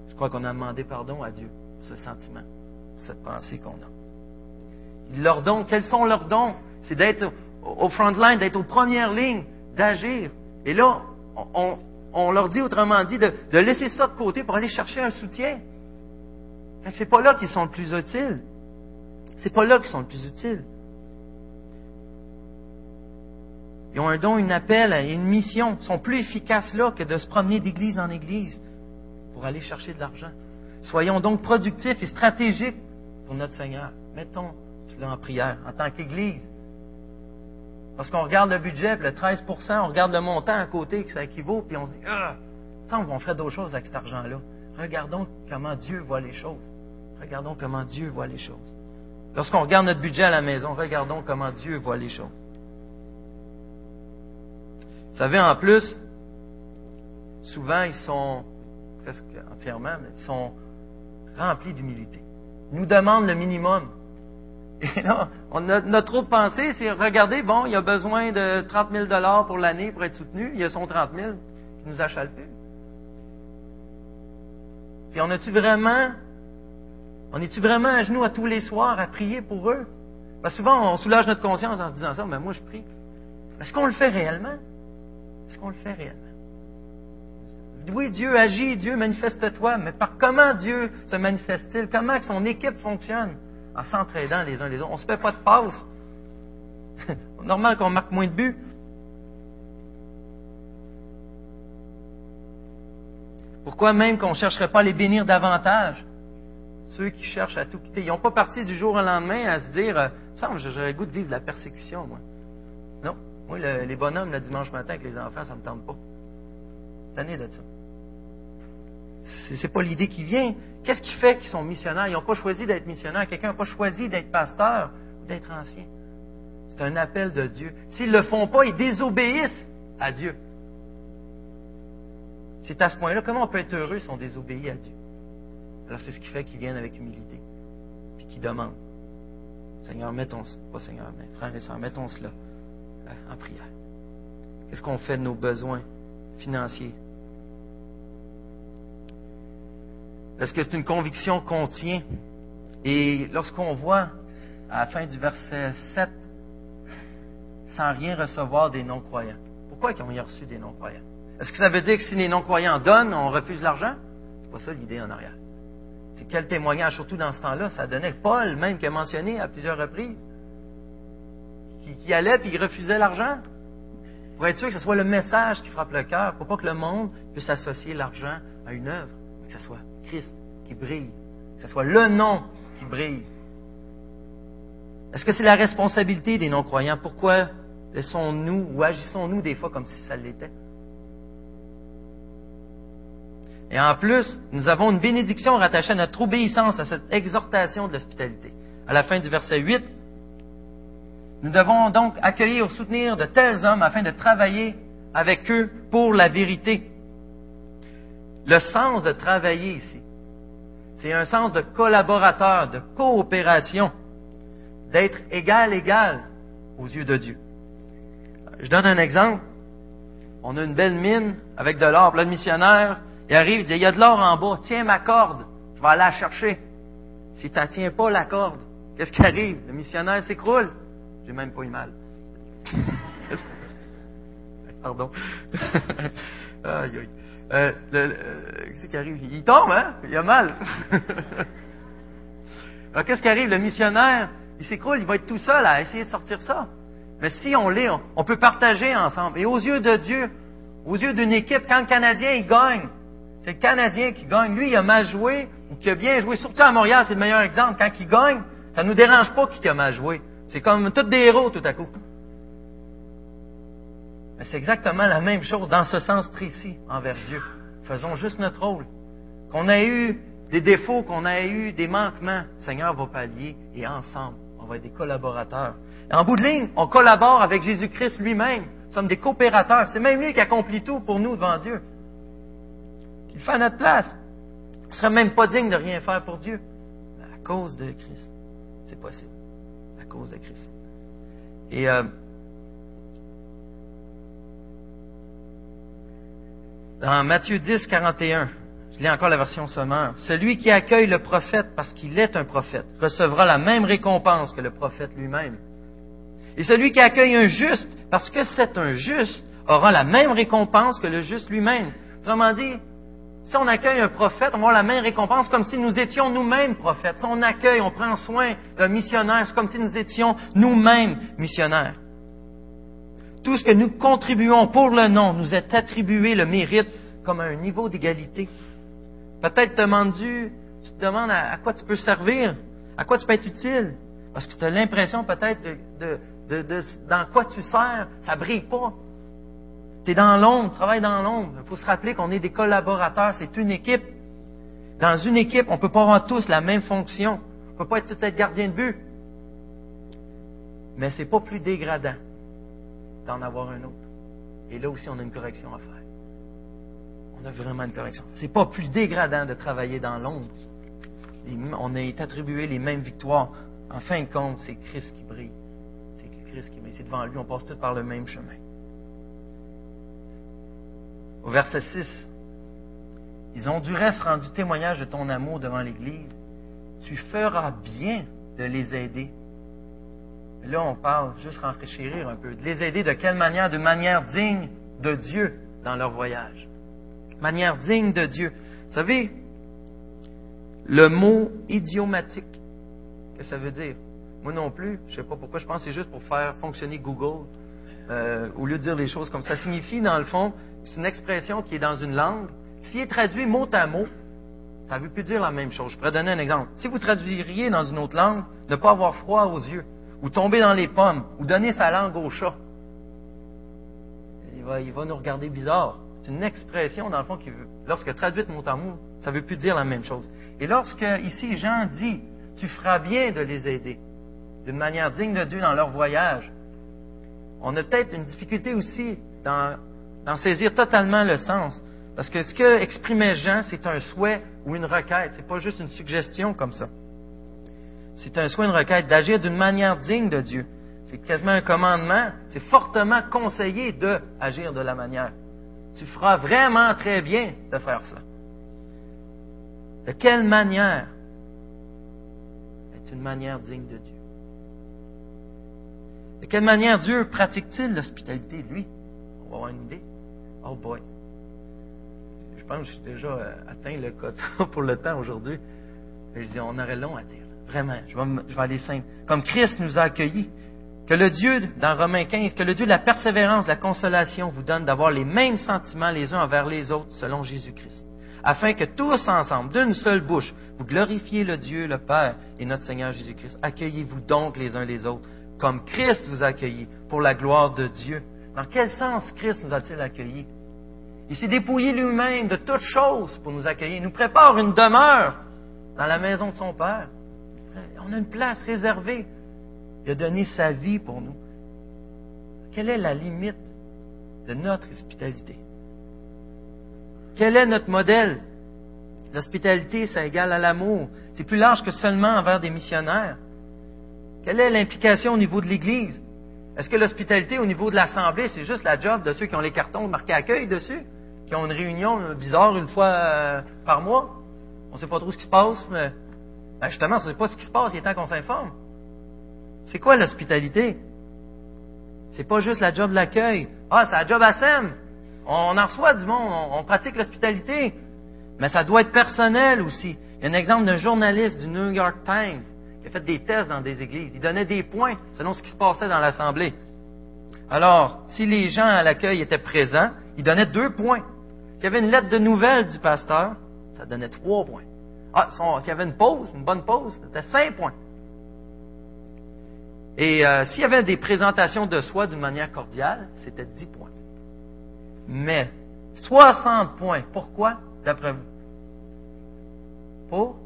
[SPEAKER 1] je crois qu'on a demandé pardon à Dieu pour ce sentiment, pour cette pensée qu'on a. Leurs dons, quels sont leurs dons? C'est d'être au front line, d'être aux premières lignes, d'agir. Et là, on, leur dit, autrement dit, de, laisser ça de côté pour aller chercher un soutien. C'est pas là qu'ils sont le plus utiles. C'est pas là qu'ils sont le plus utiles. Ils ont un don, un appel, une mission. Ils sont plus efficaces là que de se promener d'église en église pour aller chercher de l'argent. Soyons donc productifs et stratégiques pour notre Seigneur. Mettons cela en prière en tant qu'Église. Parce qu'on regarde le budget, puis le 13% on regarde le montant à côté que ça équivaut, puis on se dit, ah, semble qu'on ferait d'autres choses avec cet argent-là. Regardons comment Dieu voit les choses. Regardons comment Dieu voit les choses. Lorsqu'on regarde notre budget à la maison, regardons comment Dieu voit les choses. Vous savez, en plus, souvent, ils sont, presque entièrement, ils sont remplis d'humilité. Ils nous demandent le minimum. Notre trop pensée, c'est regarder, bon, il a besoin de 30 000 dollars pour l'année pour être soutenu, il a son 30 000 qui nous achale plus. Puis on a-tu vraiment, on est-tu vraiment à genoux à tous les soirs à prier pour eux? Souvent, on soulage notre conscience en se disant ça, mais moi je prie. Est-ce qu'on le fait réellement? Est-ce qu'on le fait réellement? Oui, Dieu agit, Dieu manifeste-toi, mais par comment Dieu se manifeste-t-il? Comment son équipe fonctionne? En s'entraidant les uns les autres. On ne se fait pas de passe. Normal qu'on marque moins de buts. Pourquoi même qu'on ne chercherait pas à les bénir davantage? Ceux qui cherchent à tout quitter. Ils n'ont pas parti du jour au lendemain à se dire, euh, semble, j'aurais le goût de vivre la persécution, moi. Non. Moi, les bonhommes, le dimanche matin avec les enfants, ça ne me tente pas. Tanné de ça. C'est pas l'idée qui vient. Qu'est-ce qui fait qu'ils sont missionnaires? Ils n'ont pas choisi d'être missionnaires. Quelqu'un n'a pas choisi d'être pasteur ou d'être ancien. C'est un appel de Dieu. S'ils ne le font pas, ils désobéissent à Dieu. C'est à ce point-là, comment on peut être heureux si on désobéit à Dieu? Alors c'est ce qui fait qu'ils viennent avec humilité, puis qu'ils demandent. Seigneur, mettons, pas Seigneur, mais frère et sœurs, mettons cela euh, en prière. Qu'est-ce qu'on fait de nos besoins financiers? Est-ce que c'est une conviction qu'on tient? Et lorsqu'on voit à la fin du verset 7, sans rien recevoir des non-croyants. Pourquoi ils ont reçu des non-croyants? Est-ce que ça veut dire que si les non-croyants donnent, on refuse l'argent? C'est pas ça l'idée en arrière. C'est quel témoignage, surtout dans ce temps-là, ça donnait Paul, même qui a mentionné à plusieurs reprises, qui, allait puis il refusait l'argent. Pour être sûr que ce soit le message qui frappe le cœur, pour pas que le monde puisse associer l'argent à une œuvre, que ce soit Christ qui brille, que ce soit le nom qui brille. Est-ce que c'est la responsabilité des non-croyants? Pourquoi laissons-nous ou agissons-nous des fois comme si ça l'était? Et en plus, nous avons une bénédiction rattachée à notre obéissance à cette exhortation de l'hospitalité. À la fin du verset 8, nous devons donc accueillir ou soutenir de tels hommes afin de travailler avec eux pour la vérité. Le sens de travailler ici, c'est un sens de collaborateur, de coopération, d'être égal-égal aux yeux de Dieu. Je donne un exemple. On a une belle mine avec de l'or. Le missionnaire, il arrive, il dit, il y a de l'or en bas, tiens ma corde, je vais aller la chercher. Si tu tiens pas la corde, qu'est-ce qui arrive? Le missionnaire s'écroule. J'ai même pas eu mal. Pardon. aïe, aïe. Euh, qu'est-ce qui arrive? Il tombe, hein? Il a mal. qu'est-ce qui arrive? Le missionnaire, il s'écroule, il va être tout seul à essayer de sortir ça. Mais si on l'est, on, peut partager ensemble. Et aux yeux de Dieu, aux yeux d'une équipe, quand le Canadien il gagne, c'est le Canadien qui gagne. Lui, il a mal joué ou qui a bien joué. Surtout à Montréal, c'est le meilleur exemple. Quand il gagne, ça ne nous dérange pas qu'il a mal joué. C'est comme tous des héros tout à coup. C'est exactement la même chose dans ce sens précis envers Dieu. Faisons juste notre rôle. Qu'on ait eu des défauts, qu'on ait eu des manquements, le Seigneur va pallier et ensemble, on va être des collaborateurs. En bout de ligne, on collabore avec Jésus-Christ lui-même. Nous sommes des coopérateurs. C'est même lui qui accomplit tout pour nous devant Dieu. Il fait à notre place. On ne serait même pas digne de rien faire pour Dieu. À cause de Christ, c'est possible. À cause de Christ. Et euh, dans Matthieu 10, 41, je lis encore la version sommeur. Celui qui accueille le prophète parce qu'il est un prophète recevra la même récompense que le prophète lui-même. Et celui qui accueille un juste parce que c'est un juste aura la même récompense que le juste lui-même. Autrement dit, si on accueille un prophète, on va la même récompense comme si nous étions nous-mêmes prophètes. Si on accueille, on prend soin d'un missionnaire, c'est comme si nous étions nous-mêmes missionnaires. Tout ce que nous contribuons pour le nom nous est attribué le mérite comme un niveau d'égalité. Peut-être demandes-tu, tu te demandes à, quoi tu peux servir, à quoi tu peux être utile, parce que tu as l'impression peut-être de, de, de, dans quoi tu sers, ça brille pas. Tu es dans l'ombre, tu travailles dans l'ombre. Il faut se rappeler qu'on est des collaborateurs, c'est une équipe. Dans une équipe, on ne peut pas avoir tous la même fonction. On ne peut pas être tout être gardien de but. Mais ce n'est pas plus dégradant d'en avoir un autre. Et là aussi, on a une correction à faire. On a vraiment une correction. Ce n'est pas plus dégradant de travailler dans l'ombre. On été attribué les mêmes victoires. En fin de compte, c'est Christ qui brille. C'est Christ qui brille. C'est devant lui, on passe tous par le même chemin. Au verset 6, ils ont du reste rendu témoignage de ton amour devant l'Église. Tu feras bien de les aider. Là, on parle, juste rafraîchir un peu, de les aider de quelle manière? De manière digne de Dieu dans leur voyage. Manière digne de Dieu. Vous savez, le mot idiomatique, qu'est-ce que ça veut dire? Moi non plus, je ne sais pas pourquoi, je pense que c'est juste pour faire fonctionner Google. Euh, au lieu de dire les choses comme ça. Ça signifie, dans le fond, c'est une expression qui est dans une langue. S'il est traduit mot à mot, ça ne veut plus dire la même chose. Je pourrais donner un exemple. Si vous traduiriez dans une autre langue, ne pas avoir froid aux yeux, ou tomber dans les pommes, ou donner sa langue au chat, il va, nous regarder bizarre. C'est une expression, dans le fond, qui lorsque traduite mot à ça ne veut plus dire la même chose. Et lorsque, ici, Jean dit, tu feras bien de les aider, d'une manière digne de Dieu dans leur voyage, on a peut-être une difficulté aussi d'en saisir totalement le sens. Parce que ce que exprimait Jean, c'est un souhait ou une requête. Ce n'est pas juste une suggestion comme ça. C'est un souhait, une requête d'agir d'une manière digne de Dieu. C'est quasiment un commandement. C'est fortement conseillé d'agir de la manière. Tu feras vraiment très bien de faire ça. De quelle manière est une manière digne de Dieu? De quelle manière Dieu pratique-t-il l'hospitalité, lui? On va avoir une idée. Oh boy. Je pense que j'ai déjà euh, atteint le quota pour le temps aujourd'hui. Je dis, on aurait long à dire. Vraiment, je vais, aller simple. Comme Christ nous a accueillis, que le Dieu, dans Romains 15, que le Dieu de la persévérance, de la consolation vous donne d'avoir les mêmes sentiments les uns envers les autres selon Jésus-Christ, afin que tous ensemble, d'une seule bouche, vous glorifiez le Dieu, le Père et notre Seigneur Jésus-Christ. Accueillez-vous donc les uns les autres comme Christ vous a accueillis pour la gloire de Dieu. Dans quel sens Christ nous a-t-il accueillis? Il s'est dépouillé lui-même de toutes choses pour nous accueillir. Il nous prépare une demeure dans la maison de son Père. On a une place réservée. Il a donné sa vie pour nous. Quelle est la limite de notre hospitalité? Quel est notre modèle? L'hospitalité, ça égale à l'amour. C'est plus large que seulement envers des missionnaires. Quelle est l'implication au niveau de l'Église? Est-ce que l'hospitalité au niveau de l'Assemblée, c'est juste la job de ceux qui ont les cartons marqués accueil dessus, qui ont une réunion bizarre une fois euh, par mois? On ne sait pas trop ce qui se passe, mais ben, justement, on ne sait pas ce qui se passe, il est temps qu'on s'informe. C'est quoi l'hospitalité? C'est pas juste la job de l'accueil. Ah, c'est la job à SEM. On en reçoit du monde, on pratique l'hospitalité. Mais ça doit être personnel aussi. Il y a un exemple d'un journaliste du New York Times il a fait des tests dans des églises. Il donnait des points selon ce qui se passait dans l'assemblée. Alors, si les gens à l'accueil étaient présents, il donnait deux points. S'il y avait une lettre de nouvelles du pasteur, ça donnait trois points. Ah, s'il y avait une pause, une bonne pause, c'était cinq points. Et euh, s'il y avait des présentations de soi d'une manière cordiale, c'était dix points. Mais 60 points. Pourquoi, d'après vous? Pour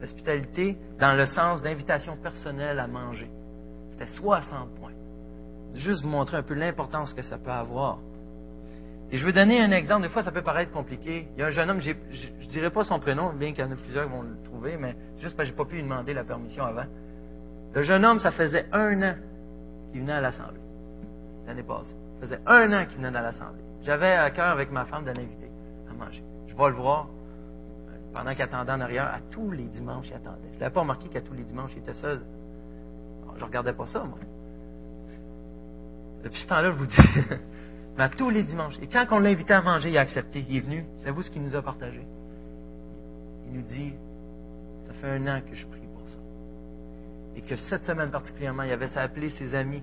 [SPEAKER 1] L'hospitalité dans le sens d'invitation personnelle à manger. C'était 60 points. Juste vous montrer un peu l'importance que ça peut avoir. Et je vais donner un exemple. Des fois, ça peut paraître compliqué. Il y a un jeune homme, je ne dirai pas son prénom, bien qu'il y en a plusieurs qui vont le trouver, mais juste parce que je n'ai pas pu lui demander la permission avant. Le jeune homme, ça faisait un an qu'il venait à l'Assemblée. L'année passée. Ça faisait un an qu'il venait à l'Assemblée. J'avais à cœur avec ma femme de l'inviter à manger. Je vais le voir pendant qu'il attendait en arrière, à tous les dimanches, il attendait. Je ne l'avais pas remarqué qu'à tous les dimanches, il était seul. je ne regardais pas ça, moi. Depuis ce temps-là, je vous dis, à tous les dimanches. Et quand on l'invitait à manger, il a accepté, il est venu. Savez-vous ce qu'il nous a partagé? Il nous dit, ça fait un an que je prie pour ça. Et que cette semaine particulièrement, il avait appelé ses amis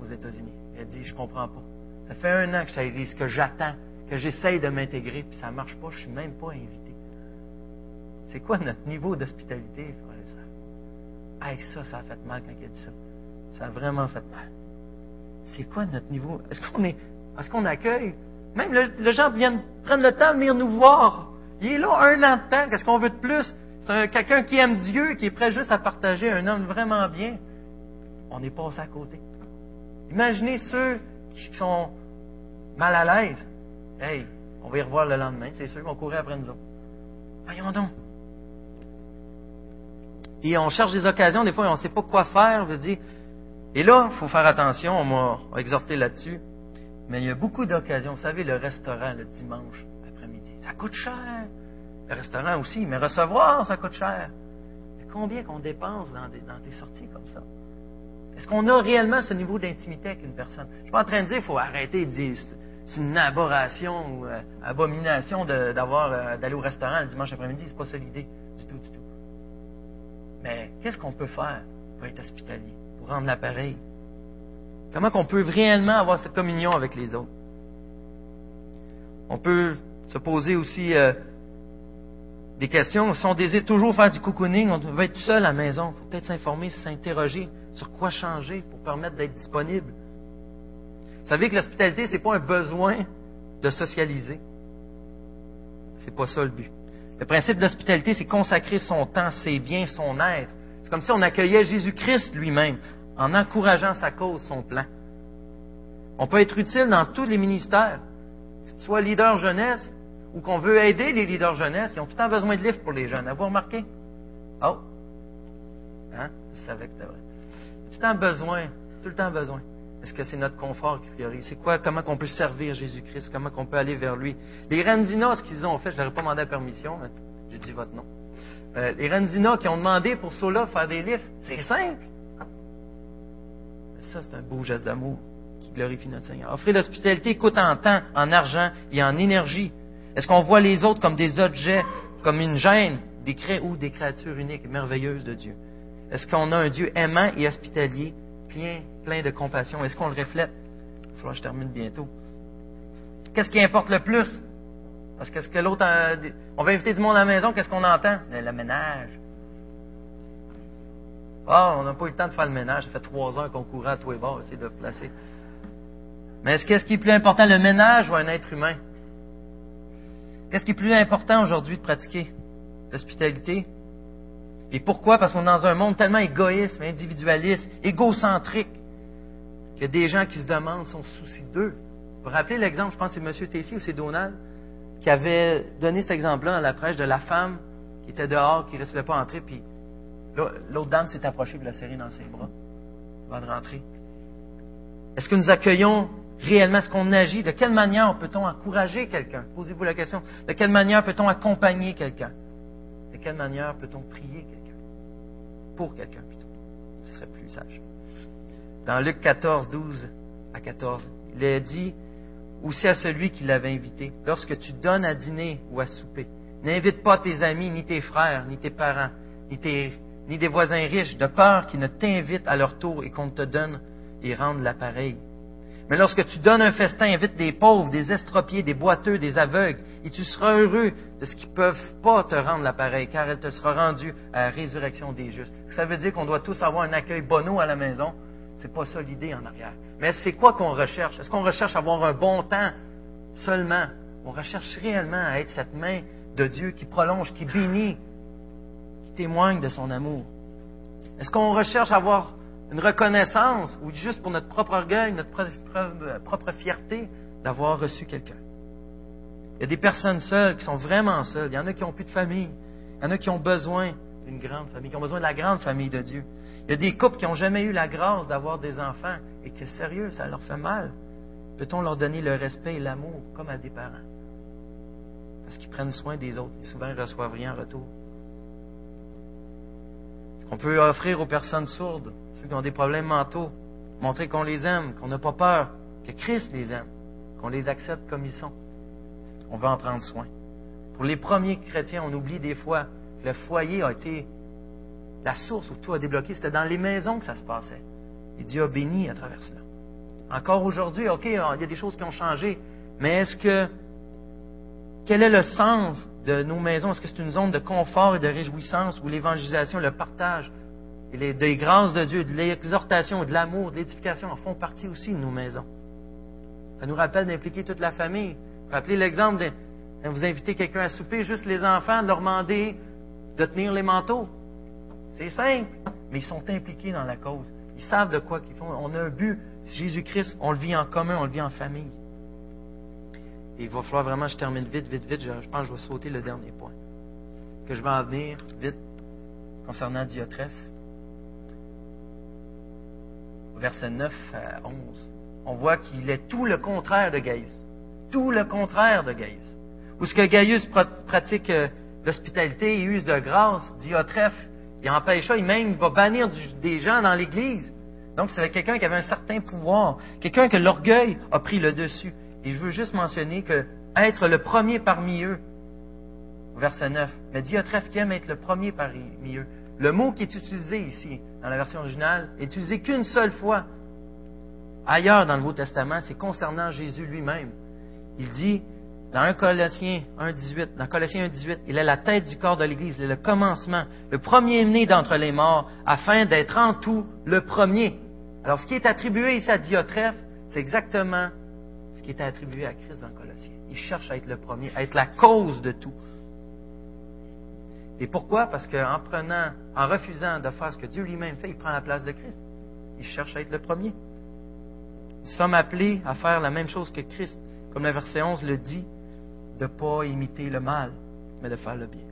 [SPEAKER 1] aux États-Unis. Il a dit, je comprends pas. Ça fait un an que je t'ai ce que j'attends, que j'essaye de m'intégrer, puis ça marche pas, je suis même pas invité. C'est quoi notre niveau d'hospitalité, frère et sœurs? Hey, ça, ça a fait mal quand il a dit ça. Ça a vraiment fait mal. C'est quoi notre niveau? Est-ce qu'on est, est-ce qu'on accueille? Même le, gens viennent prendre le temps de venir nous voir. Il est là un an de temps. Qu'est-ce qu'on veut de plus? C'est quelqu'un qui aime Dieu, qui est prêt juste à partager, un homme vraiment bien. On est passé à côté. Imaginez ceux qui sont mal à l'aise. Hey, on va y revoir le lendemain, c'est sûr, vont courir après nous autres. Voyons donc. Et on cherche des occasions, des fois, on ne sait pas quoi faire. Je dis, et là, il faut faire attention, on m'a exhorté là-dessus. Mais il y a beaucoup d'occasions. Vous savez, le restaurant le dimanche après-midi, ça coûte cher. Le restaurant aussi, mais recevoir, ça coûte cher. Mais combien qu'on dépense dans des, dans des sorties comme ça? Est-ce qu'on a réellement ce niveau d'intimité avec une personne? Je ne suis pas en train de dire qu'il faut arrêter de dire c'est une aberration ou euh, abomination d'avoir euh, d'aller au restaurant le dimanche après-midi. C'est pas ça l'idée du tout, du tout. Mais qu'est-ce qu'on peut faire pour être hospitalier, pour rendre l'appareil? Comment qu'on peut réellement avoir cette communion avec les autres? On peut se poser aussi euh, des questions. Si on désire toujours faire du cocooning, on veut être tout seul à la maison. Il faut peut-être s'informer, s'interroger sur quoi changer pour permettre d'être disponible. Vous savez que l'hospitalité, ce n'est pas un besoin de socialiser. C'est pas ça le but. Le principe de l'hospitalité, c'est consacrer son temps, ses biens, son être. C'est comme si on accueillait Jésus-Christ lui-même en encourageant sa cause, son plan. On peut être utile dans tous les ministères. Si tu sois leader jeunesse ou qu'on veut aider les leaders jeunesse, ils ont tout le temps besoin de livres pour les jeunes. Avez-vous remarqué? Oh! Hein? Je savais que c'était vrai tout le temps besoin, tout le temps besoin. Est-ce que c'est notre confort qui priorise? C'est quoi, comment on peut servir Jésus-Christ? Comment on peut aller vers lui? Les Renzina, ce qu'ils ont fait, je leur ai pas demandé la permission, j'ai dit votre nom. Euh, les Renzina qui ont demandé pour cela faire des livres, c'est simple. Ça, c'est un beau geste d'amour qui glorifie notre Seigneur. Offrir l'hospitalité coûte en temps, en argent et en énergie. Est-ce qu'on voit les autres comme des objets, comme une gêne, des ou des créatures uniques et merveilleuses de Dieu? Est-ce qu'on a un Dieu aimant et hospitalier, plein, plein de compassion? Est-ce qu'on le reflète? Il faudra que je termine bientôt. Qu'est-ce qui importe le plus? Parce que ce que l'autre. On va inviter du monde à la maison, qu'est-ce qu'on entend? Le, ménage. Ah, on n'a pas eu le temps de faire le ménage. Ça fait trois heures qu'on courait à tous les bords, essayer de placer. Mais est-ce qu'est-ce qui est plus important, le ménage ou un être humain? Qu'est-ce qui est plus important aujourd'hui de pratiquer? L'hospitalité et pourquoi? Parce qu'on est dans un monde tellement égoïste, individualiste, égocentrique, qu'il y a des gens qui se demandent, sont soucis d'eux. Vous vous rappelez l'exemple, je pense que c'est M. Tessier ou c'est Donald, qui avait donné cet exemple-là à la prêche de la femme qui était dehors, qui ne restait pas entrer, puis l'autre dame s'est approchée pour la serrer dans ses bras avant de rentrer. Est-ce que nous accueillons réellement ce qu'on agit? De quelle manière peut-on encourager quelqu'un? Posez-vous la question. De quelle manière peut-on accompagner quelqu'un? De quelle manière peut-on prier quelqu'un? pour quelqu'un plutôt. Ce serait plus sage. Dans Luc 14, 12 à 14, il est dit aussi à celui qui l'avait invité, lorsque tu donnes à dîner ou à souper, n'invite pas tes amis, ni tes frères, ni tes parents, ni, ni des voisins riches, de peur qu'ils ne t'invitent à leur tour et qu'on te donne et rende l'appareil. Mais lorsque tu donnes un festin, invite des pauvres, des estropiés, des boiteux, des aveugles, et tu seras heureux de ce qui ne peuvent pas te rendre l'appareil, car elle te sera rendue à la résurrection des justes. Ça veut dire qu'on doit tous avoir un accueil bono à la maison. C'est pas ça l'idée en arrière. Mais c'est quoi qu'on recherche? Est-ce qu'on recherche à avoir un bon temps seulement? On recherche réellement à être cette main de Dieu qui prolonge, qui bénit, témoigne de son amour? Est-ce qu'on recherche à avoir une reconnaissance ou juste pour notre propre orgueil, notre propre fierté d'avoir reçu quelqu'un? Il y a des personnes seules qui sont vraiment seules. Il y en a qui n'ont plus de famille. Il y en a qui ont besoin d'une grande famille, qui ont besoin de la grande famille de Dieu. Il y a des couples qui n'ont jamais eu la grâce d'avoir des enfants et que, sérieux, ça leur fait mal. Peut-on leur donner le respect et l'amour comme à des parents? Parce qu'ils prennent soin des autres et souvent ils ne reçoivent rien en retour. On peut offrir aux personnes sourdes, ceux qui ont des problèmes mentaux, montrer qu'on les aime, qu'on n'a pas peur, que Christ les aime, qu'on les accepte comme ils sont. On veut en prendre soin. Pour les premiers chrétiens, on oublie des fois que le foyer a été la source où tout a débloqué. C'était dans les maisons que ça se passait. Et Dieu a béni à travers cela. Encore aujourd'hui, OK, il y a des choses qui ont changé, mais est-ce que quel est le sens de nos maisons? Est-ce que c'est une zone de confort et de réjouissance où l'évangélisation, le partage, les, des grâces de Dieu, de l'exhortation, de l'amour, de l'édification en font partie aussi de nos maisons? Ça nous rappelle d'impliquer toute la famille. Rappelez l'exemple de vous inviter quelqu'un à souper, juste les enfants, de leur demander de tenir les manteaux. C'est simple, mais ils sont impliqués dans la cause. Ils savent de quoi qu'ils font. On a un but. Jésus-Christ, on le vit en commun, on le vit en famille. Et il va falloir vraiment, je termine vite, vite, vite. Je, pense que je vais sauter le dernier point. Que je vais en venir vite concernant Diotrephe. Verset 9 à 11. On voit qu'il est tout le contraire de Gaius. Tout le contraire de Gaius. Où ce que Gaius pratique euh, l'hospitalité et use de grâce, Diotrephe, il empêche ça, il même il va bannir des gens dans l'Église. Donc, c'est quelqu'un qui avait un certain pouvoir, quelqu'un que l'orgueil a pris le dessus. Et je veux juste mentionner que être le premier parmi eux, verset 9, mais Diotrephe qui aime être le premier parmi eux. Le mot qui est utilisé ici, dans la version originale, est utilisé qu'une seule fois. Ailleurs dans le Nouveau Testament, c'est concernant Jésus lui-même. Il dit, dans 1 Colossiens 1.18, dans Colossiens 1.18, il est la tête du corps de l'Église, il est le commencement, le premier-né d'entre les morts, afin d'être en tout le premier. Alors, ce qui est attribué ici à Diotrephe, c'est exactement ce qui était attribué à Christ dans Colossiens. Il cherche à être le premier, à être la cause de tout. Et pourquoi? Parce qu'en prenant, en refusant de faire ce que Dieu lui-même fait, il prend la place de Christ. Il cherche à être le premier. Nous sommes appelés à faire la même chose que Christ. Comme le verset 11 le dit, de ne pas imiter le mal, mais de faire le bien.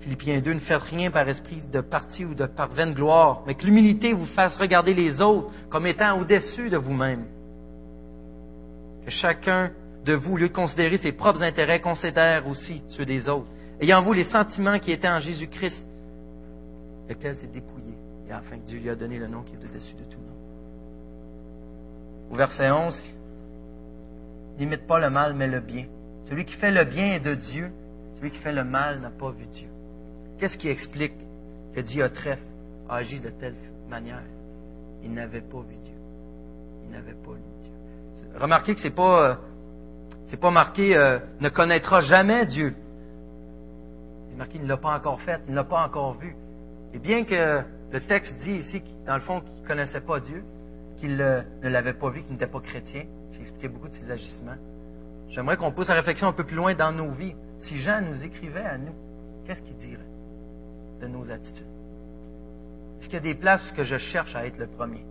[SPEAKER 1] Philippiens 2, ne faites rien par esprit de parti ou de par vaine gloire, mais que l'humilité vous fasse regarder les autres comme étant au-dessus de vous-même chacun de vous, au lieu de considérer ses propres intérêts, considère aussi ceux des autres. Ayant vous les sentiments qui étaient en Jésus-Christ, lequel s'est dépouillé, et afin que Dieu lui a donné le nom qui est au-dessus de tout nom. Au verset 11, n'imite pas le mal, mais le bien. Celui qui fait le bien est de Dieu, celui qui fait le mal n'a pas vu Dieu. Qu'est-ce qui explique que Diotrephe a agi de telle manière? Il n'avait pas vu Dieu. Il n'avait pas lu remarquez que c'est pas, euh, c'est pas marqué euh, ne connaîtra jamais Dieu. C'est marqué il ne l'a pas encore fait, il ne l'a pas encore vu. Et bien que le texte dit ici, dans le fond, qu'il ne connaissait pas Dieu, qu'il euh, ne l'avait pas vu, qu'il n'était pas chrétien, ça expliquait beaucoup de ses agissements. J'aimerais qu'on pousse la réflexion un peu plus loin dans nos vies. Si Jean nous écrivait à nous, qu'est-ce qu'il dirait de nos attitudes? Est-ce qu'il y a des places où je cherche à être le premier?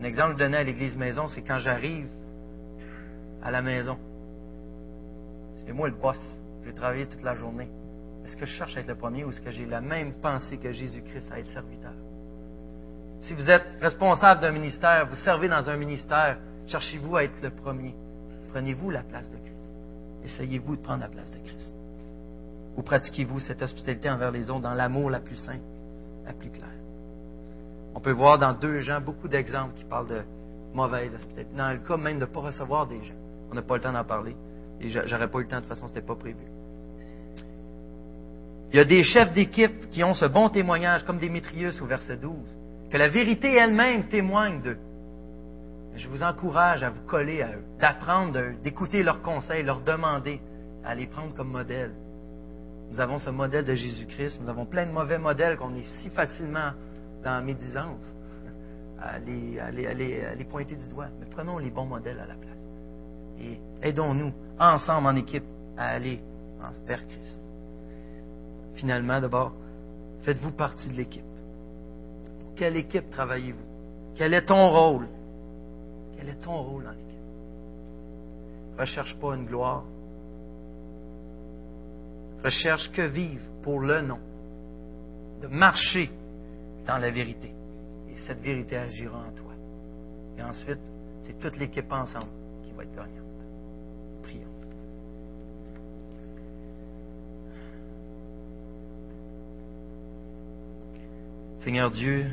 [SPEAKER 1] Un exemple donnais à l'église maison, c'est quand j'arrive à la maison. C'est moi le boss. J'ai travaillé toute la journée. Est-ce que je cherche à être le premier ou est-ce que j'ai la même pensée que Jésus-Christ à être serviteur? Si vous êtes responsable d'un ministère, vous servez dans un ministère, cherchez-vous à être le premier. Prenez-vous la place de Christ. Essayez-vous de prendre la place de Christ. Ou pratiquez-vous cette hospitalité envers les autres dans l'amour la plus simple, la plus claire? On peut voir dans deux gens beaucoup d'exemples qui parlent de mauvaise hospitalité. Dans le cas même de ne pas recevoir des gens. On n'a pas le temps d'en parler. Et j'aurais pas eu le temps, de toute façon, ce n'était pas prévu. Il y a des chefs d'équipe qui ont ce bon témoignage, comme Démétrius au verset 12, que la vérité elle-même témoigne d'eux. Je vous encourage à vous coller à eux, d'apprendre, d'écouter leurs conseils, leur demander, à les prendre comme modèle. Nous avons ce modèle de Jésus-Christ, nous avons plein de mauvais modèles qu'on est si facilement dans la médisance, à les, pointer du doigt. Mais prenons les bons modèles à la place. Et aidons-nous, ensemble, en équipe, à aller vers Christ. Finalement, d'abord, faites-vous partie de l'équipe. Pour quelle équipe travaillez-vous? Quel est ton rôle? Quel est ton rôle dans l'équipe? Recherche pas une gloire. Recherche que vivre pour le nom. De marcher dans la vérité. Et cette vérité agira en toi. Et ensuite, c'est toute l'équipe ensemble qui va être gagnante. Seigneur Dieu,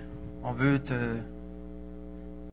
[SPEAKER 1] on veut te